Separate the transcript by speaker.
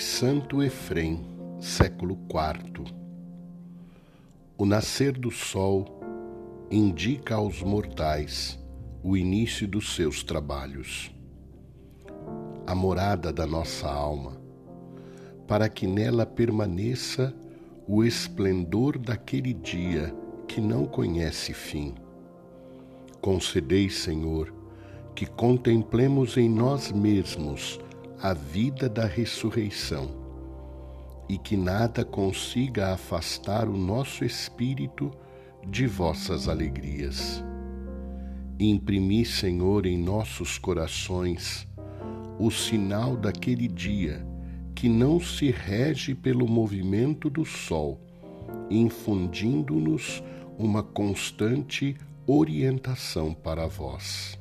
Speaker 1: Santo Efrem, século IV. O nascer do sol indica aos mortais o início dos seus trabalhos. A morada da nossa alma, para que nela permaneça o esplendor daquele dia que não conhece fim. Concedei, Senhor, que contemplemos em nós mesmos a vida da ressurreição e que nada consiga afastar o nosso espírito de vossas alegrias. Imprimi, Senhor, em nossos corações o sinal daquele dia que não se rege pelo movimento do sol, infundindo-nos uma constante orientação para vós.